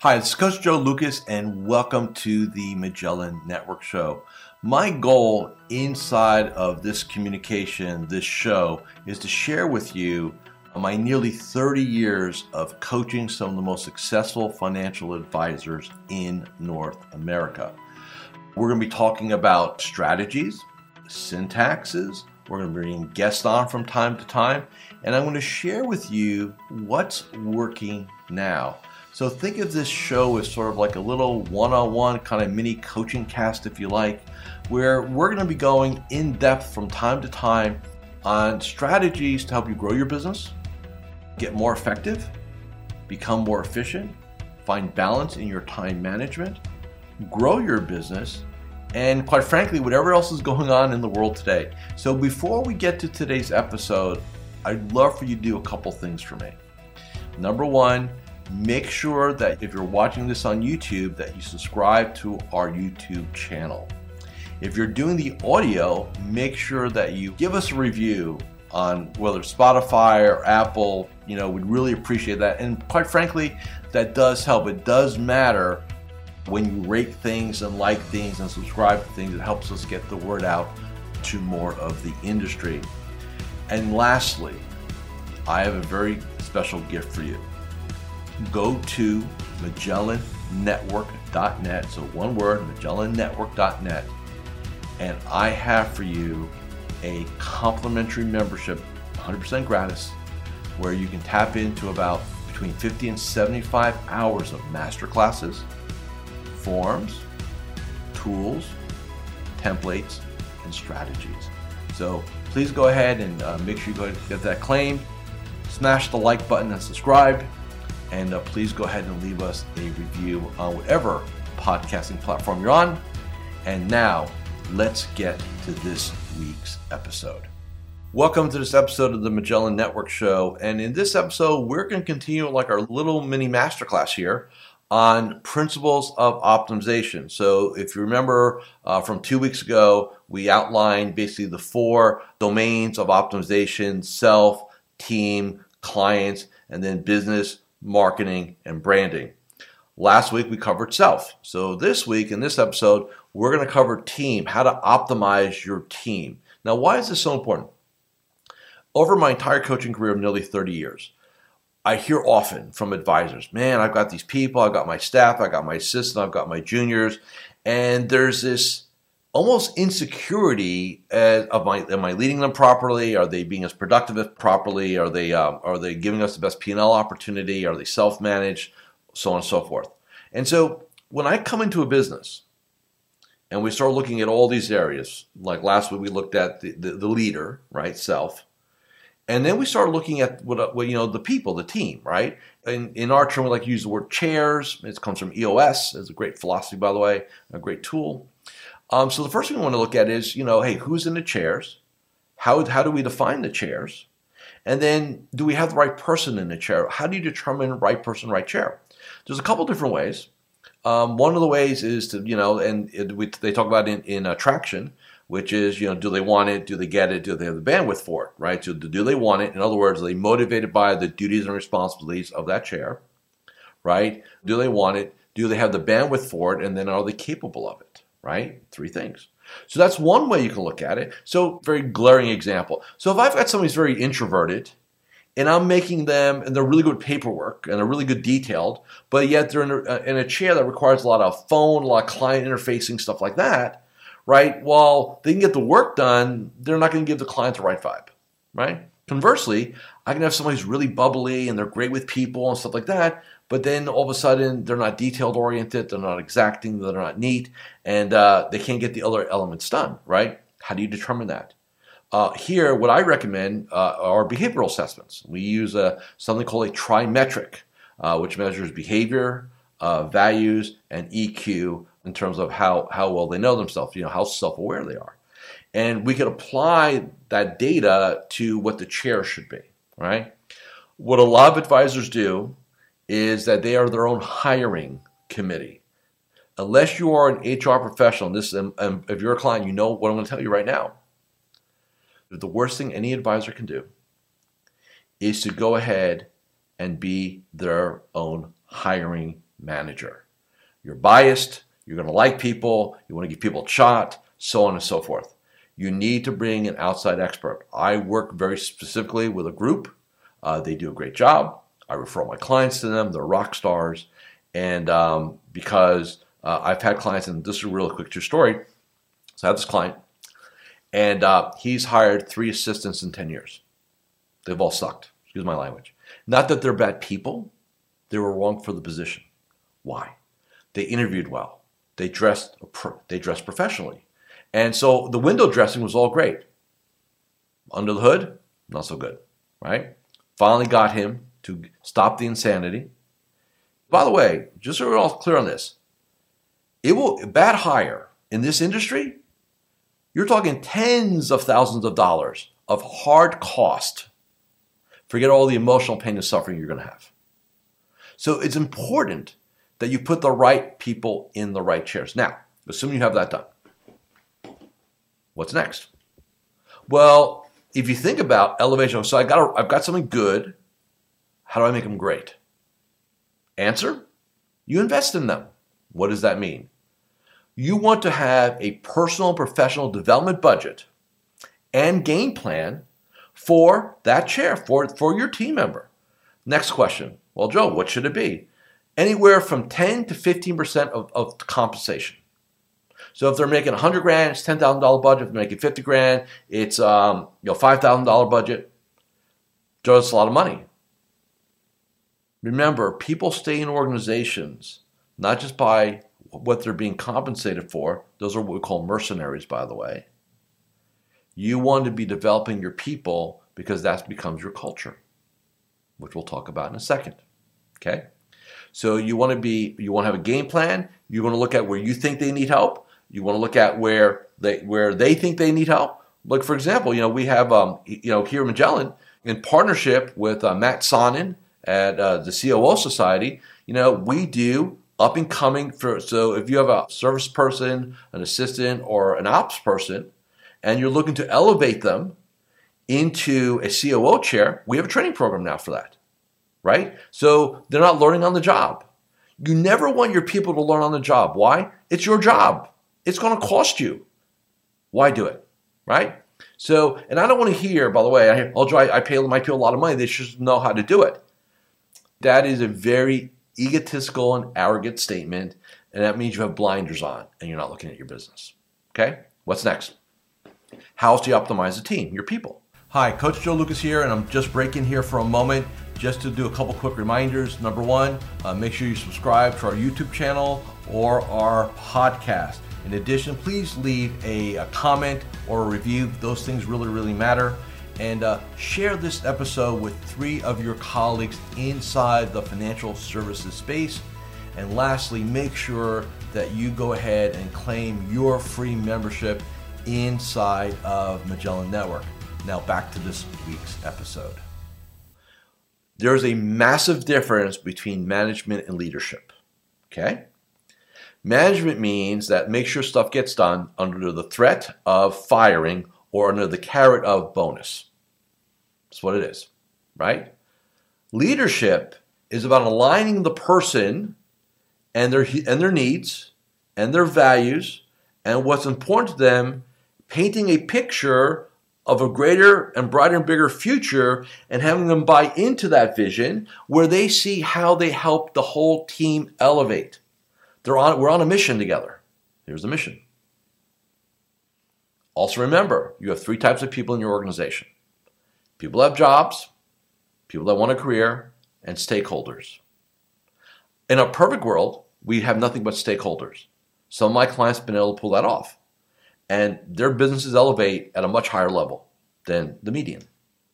Hi, it's Coach Joe Lucas, and welcome to the Magellan Network Show. My goal inside of this communication, this show, is to share with you my nearly 30 years of coaching some of the most successful financial advisors in North America. We're going to be talking about strategies, syntaxes, we're going to be bring guests on from time to time, and I'm going to share with you what's working now. So think of this show as sort of like a little one on one kind of mini coaching cast, if you like, where we're going to be going in depth from time to time on strategies to help you grow your business, get more effective, become more efficient, find balance in your time management, grow your business, and quite frankly, whatever else is going on in the world today. So before we get to today's episode, I'd love for you to do a couple things for me. Number one, make sure that if you're watching this on YouTube that you subscribe to our YouTube channel. If you're doing the audio, make sure that you give us a review on whether Spotify or Apple, you know, we'd really appreciate that. And quite frankly, that does help. It does matter when you rate things and like things and subscribe to things. It helps us get the word out to more of the industry. And lastly, I have a very special gift for you go to MagellanNetwork.net. So one word, MagellanNetwork.net. And I have for you a complimentary membership, 100% gratis, where you can tap into about between 50 and 75 hours of master classes, forms, tools, templates, and strategies. So please go ahead and uh, make sure you go get that claim. Smash the like button and subscribe. And uh, please go ahead and leave us a review on whatever podcasting platform you're on. And now, let's get to this week's episode. Welcome to this episode of the Magellan Network Show. And in this episode, we're going to continue like our little mini masterclass here on principles of optimization. So, if you remember uh, from two weeks ago, we outlined basically the four domains of optimization self, team, clients, and then business marketing, and branding. Last week we covered self. So this week in this episode, we're going to cover team, how to optimize your team. Now, why is this so important? Over my entire coaching career of nearly 30 years, I hear often from advisors, man, I've got these people, I've got my staff, I've got my assistant, I've got my juniors, and there's this almost insecurity as, of my am I leading them properly? Are they being as productive properly? Are they um, are they giving us the best P and L opportunity? Are they self managed? So on and so forth. And so when I come into a business and we start looking at all these areas, like last week we looked at the, the, the leader, right, self, and then we start looking at what, what you know the people, the team, right? In, in our term, we like to use the word chairs. It comes from EOS. It's a great philosophy, by the way, a great tool. Um, so the first thing we want to look at is, you know, hey, who's in the chairs? How, how do we define the chairs? And then do we have the right person in the chair? How do you determine right person, right chair? There's a couple different ways. Um, one of the ways is to, you know, and it, we, they talk about in, in attraction, which is, you know, do they want it? Do they get it? Do they have the bandwidth for it? Right? So do they want it? In other words, are they motivated by the duties and responsibilities of that chair? Right? Do they want it? Do they have the bandwidth for it? And then are they capable of it? Right? Three things. So that's one way you can look at it. So, very glaring example. So, if I've got somebody who's very introverted and I'm making them, and they're really good paperwork and they're really good detailed, but yet they're in a, uh, in a chair that requires a lot of phone, a lot of client interfacing, stuff like that, right? While they can get the work done, they're not going to give the client the right vibe, right? Conversely, I can have somebody who's really bubbly and they're great with people and stuff like that, but then all of a sudden they're not detailed oriented, they're not exacting, they're not neat, and uh, they can't get the other elements done, right? How do you determine that? Uh, here, what I recommend uh, are behavioral assessments. We use a, something called a TriMetrix, uh, which measures behavior, uh, values, and EQ in terms of how, how well they know themselves, you know, how self aware they are. And we can apply that data to what the chair should be, right? What a lot of advisors do is that they are their own hiring committee. Unless you are an HR professional, this and, if you're a client, you know what I'm going to tell you right now. The worst thing any advisor can do is to go ahead and be their own hiring manager. You're biased, you're going to like people, you want to give people a shot, so on and so forth. You need to bring an outside expert. I work very specifically with a group. Uh, they do a great job. I refer all my clients to them. They're rock stars. And um, because uh, I've had clients, and this is a really quick true story. So I have this client, and uh, he's hired three assistants in 10 years. They've all sucked. Excuse my language. Not that they're bad people, they were wrong for the position. Why? They interviewed well. They dressed they dressed professionally. And so the window dressing was all great. Under the hood, not so good, right? Finally got him to stop the insanity. By the way, just so we're all clear on this, it will bad hire in this industry. You're talking tens of thousands of dollars of hard cost. Forget all the emotional pain and suffering you're going to have. So it's important that you put the right people in the right chairs. Now, assume you have that done. What's next? Well, if you think about elevation, so I got a, I've got something good. How do I make them great? Answer: You invest in them. What does that mean? You want to have a personal and professional development budget and game plan for that chair, for, for your team member. Next question. Well, Joe, what should it be? Anywhere from 10 to 15% of, of compensation. So if they're making 100 grand, it's $10,000 budget. If they're making 50 grand, it's um, you know $5,000 budget. Joe, it's a lot of money. Remember, people stay in organizations not just by what they're being compensated for. Those are what we call mercenaries, by the way. You want to be developing your people because that becomes your culture, which we'll talk about in a second. Okay? So you want to be you want to have a game plan, you want to look at where you think they need help, you want to look at where they where they think they need help. Like for example, you know, we have um, you know, here in Magellan in partnership with uh, Matt Sonnen at uh, the COO Society, you know, we do up and coming for so if you have a service person, an assistant or an ops person, and you're looking to elevate them into a COO chair, we have a training program now for that, right? So they're not learning on the job. You never want your people to learn on the job. Why? It's your job. It's going to cost you. Why do it, right? So, and I don't want to hear, by the way, I'll try. I pay my people a lot of money. They should know how to do it. That is a very egotistical and arrogant statement, and that means you have blinders on and you're not looking at your business. Okay? What's next? How else do you optimize the team, your people? Hi, Coach Joe Lucas here, and I'm just breaking here for a moment just to do a couple quick reminders. Number one, uh, make sure you subscribe to our YouTube channel or our podcast. In addition, please leave a, a comment or a review. Those things really, really matter. And uh, share this episode with three of your colleagues inside the financial services space. And lastly, make sure that you go ahead and claim your free membership inside of Magellan Network. Now, back to this week's episode. There's a massive difference between management and leadership. Okay? Management means that make sure stuff gets done under the threat of firing or under the carrot of bonus. That's what it is, right? Leadership is about aligning the person and their and their needs and their values and what's important to them painting a picture of a greater and brighter and bigger future and having them buy into that vision where they see how they help the whole team elevate. They're on, we're on a mission together. Here's the mission. Also, remember you have three types of people in your organization people have jobs, people that want a career, and stakeholders. In a perfect world, we have nothing but stakeholders. Some of my clients have been able to pull that off and their businesses elevate at a much higher level than the median.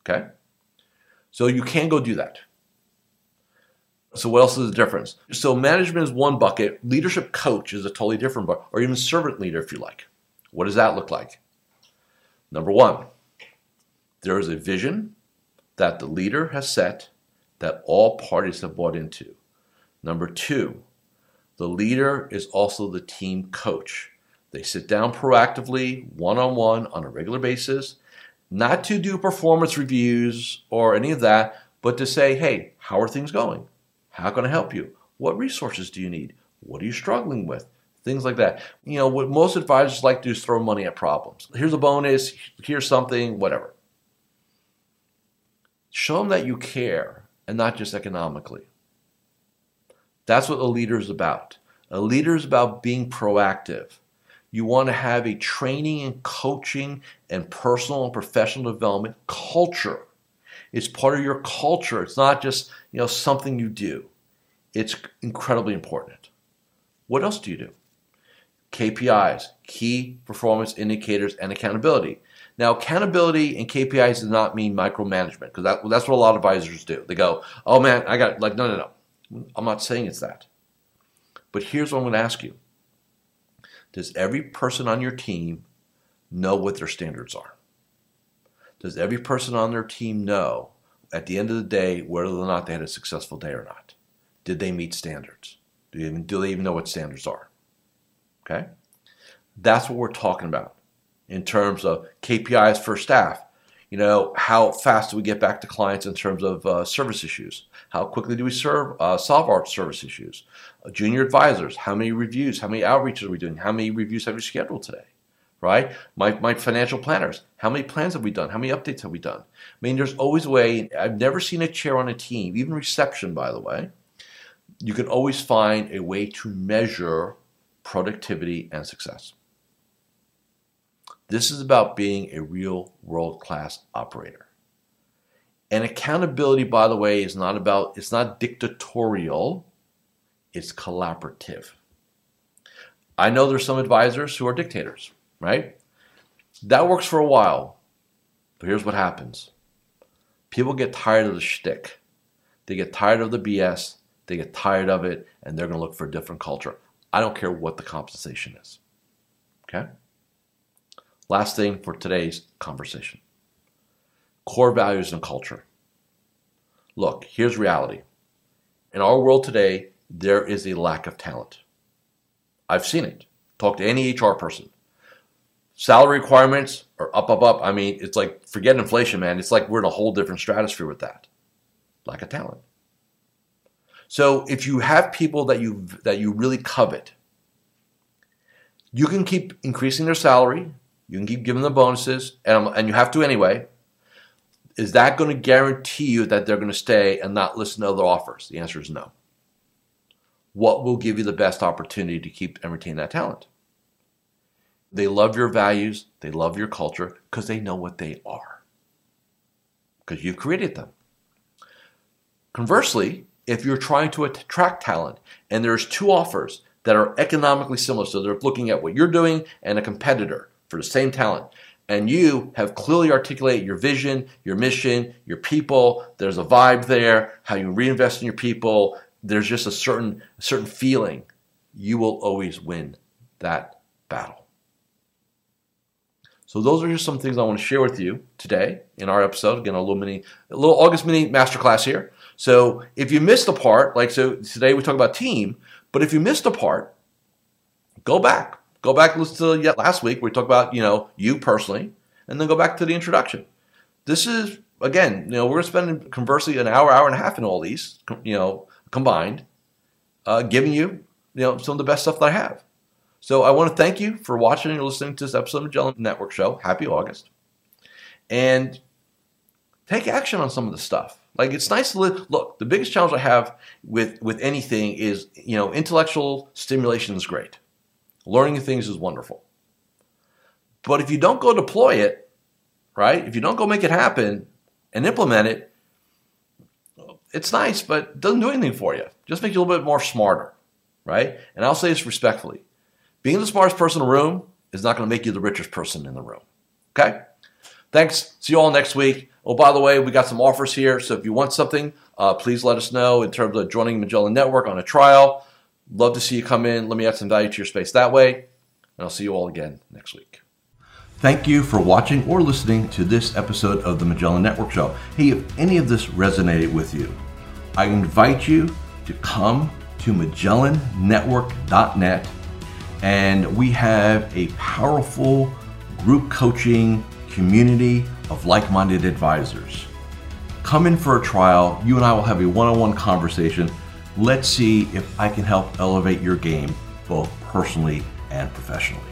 Okay? So you can go do that. So what else is the difference? So management is one bucket, leadership coach is a totally different bucket, or even servant leader if you like. What does that look like? Number one, there is a vision that the leader has set that all parties have bought into. Number two, the leader is also the team coach. They sit down proactively, one on one, on a regular basis, not to do performance reviews or any of that, but to say, hey, how are things going? How can I help you? What resources do you need? What are you struggling with? Things like that. You know, what most advisors like to do is throw money at problems. Here's a bonus, here's something, whatever. Show them that you care and not just economically. That's what a leader is about. A leader is about being proactive. You want to have a training and coaching and personal and professional development culture. It's part of your culture. It's not just, you know, something you do. It's incredibly important. What else do you do? KPIs, key performance indicators, and accountability. Now, accountability and KPIs does not mean micromanagement because that, that's what a lot of advisors do. They go, oh man, I got, like, no, no, no. I'm not saying it's that. But here's what I'm going to ask you Does every person on your team know what their standards are? Does every person on their team know at the end of the day whether or not they had a successful day or not? Did they meet standards? Do they even, do they even know what standards are? Okay? That's what we're talking about in terms of KPIs for staff. You know, how fast do we get back to clients in terms of uh, service issues? How quickly do we serve, uh, solve our service issues? Uh, junior advisors, how many reviews, how many outreaches are we doing? How many reviews have we scheduled today? right? My, my financial planners, how many plans have we done? How many updates have we done? I mean, there's always a way. I've never seen a chair on a team, even reception, by the way. You can always find a way to measure productivity and success. This is about being a real world class operator. And accountability, by the way, is not about, it's not dictatorial, it's collaborative. I know there's some advisors who are dictators right? That works for a while. But here's what happens people get tired of the shtick. They get tired of the BS. They get tired of it, and they're to look for a different culture. I don't care what the compensation is. Okay? Last thing for today's conversation core values and culture. Look, here's reality. In our world today, there is a lack of talent. I've seen it. Talk to any HR person. Salary requirements are up, up, up. I mean, it's like forget inflation, man. It's like we're in a whole different stratosphere with that. Lack of talent. So if you have people that you that you really covet, you can keep increasing their salary. You can keep giving them bonuses, and, and you have to anyway. Is that going to guarantee you that they're going to stay and not listen to other offers? The answer is no. What will give you the best opportunity to keep and retain that talent? They love your values, they love your culture because they know what they are. Because you've created them. Conversely, if you're trying to attract talent and there's two offers that are economically similar, so they're looking at what you're doing and a competitor for the same talent, and you have clearly articulated your vision, your mission, your people, there's a vibe there, how you reinvest in your people, there's just a certain a certain feeling, you will always win that battle. So those are just some things I want to share with you today in our episode. Again, a little mini, a little August mini masterclass here. So if you missed a part, like so today we talk about team, but if you missed a part, go back. Go back listen to yet last week we talked about, you know, you personally, and then go back to the introduction. This is again, you know, we're spending conversely an hour, hour and a half in all these, you know, combined, uh, giving you, you know, some of the best stuff that I have. So I want to thank you for watching and listening to this episode of Magellan Network Show. Happy August. And take action on some of the stuff. Like it's nice to live. Look, the biggest challenge I have with with anything is, you know, intellectual stimulation is great. Learning things is wonderful. But if you don't go deploy it, right? If you don't go make it happen and implement it, it's nice, but it doesn't do anything for you. Just makes you a little bit more smarter, right? And I'll say this respectfully. Being the smartest person in the room is not going to make you the richest person in the room. Okay? Thanks. See you all next week. Oh, by the way, we got some offers here. So if you want something, uh, please let us know in terms of joining Magellan Network on a trial. Love to see you come in. Let me add some value to your space that way. And I'll see you all again next week. Thank you for watching or listening to this episode of the Magellan Network Show. Hey, if any of this resonated with you, I invite you to come to MagellanNetwork.net and we have a powerful group coaching community of like minded advisors. Come in for a trial. You and I will have a one on one conversation. Let's see if I can help elevate your game both personally and professionally.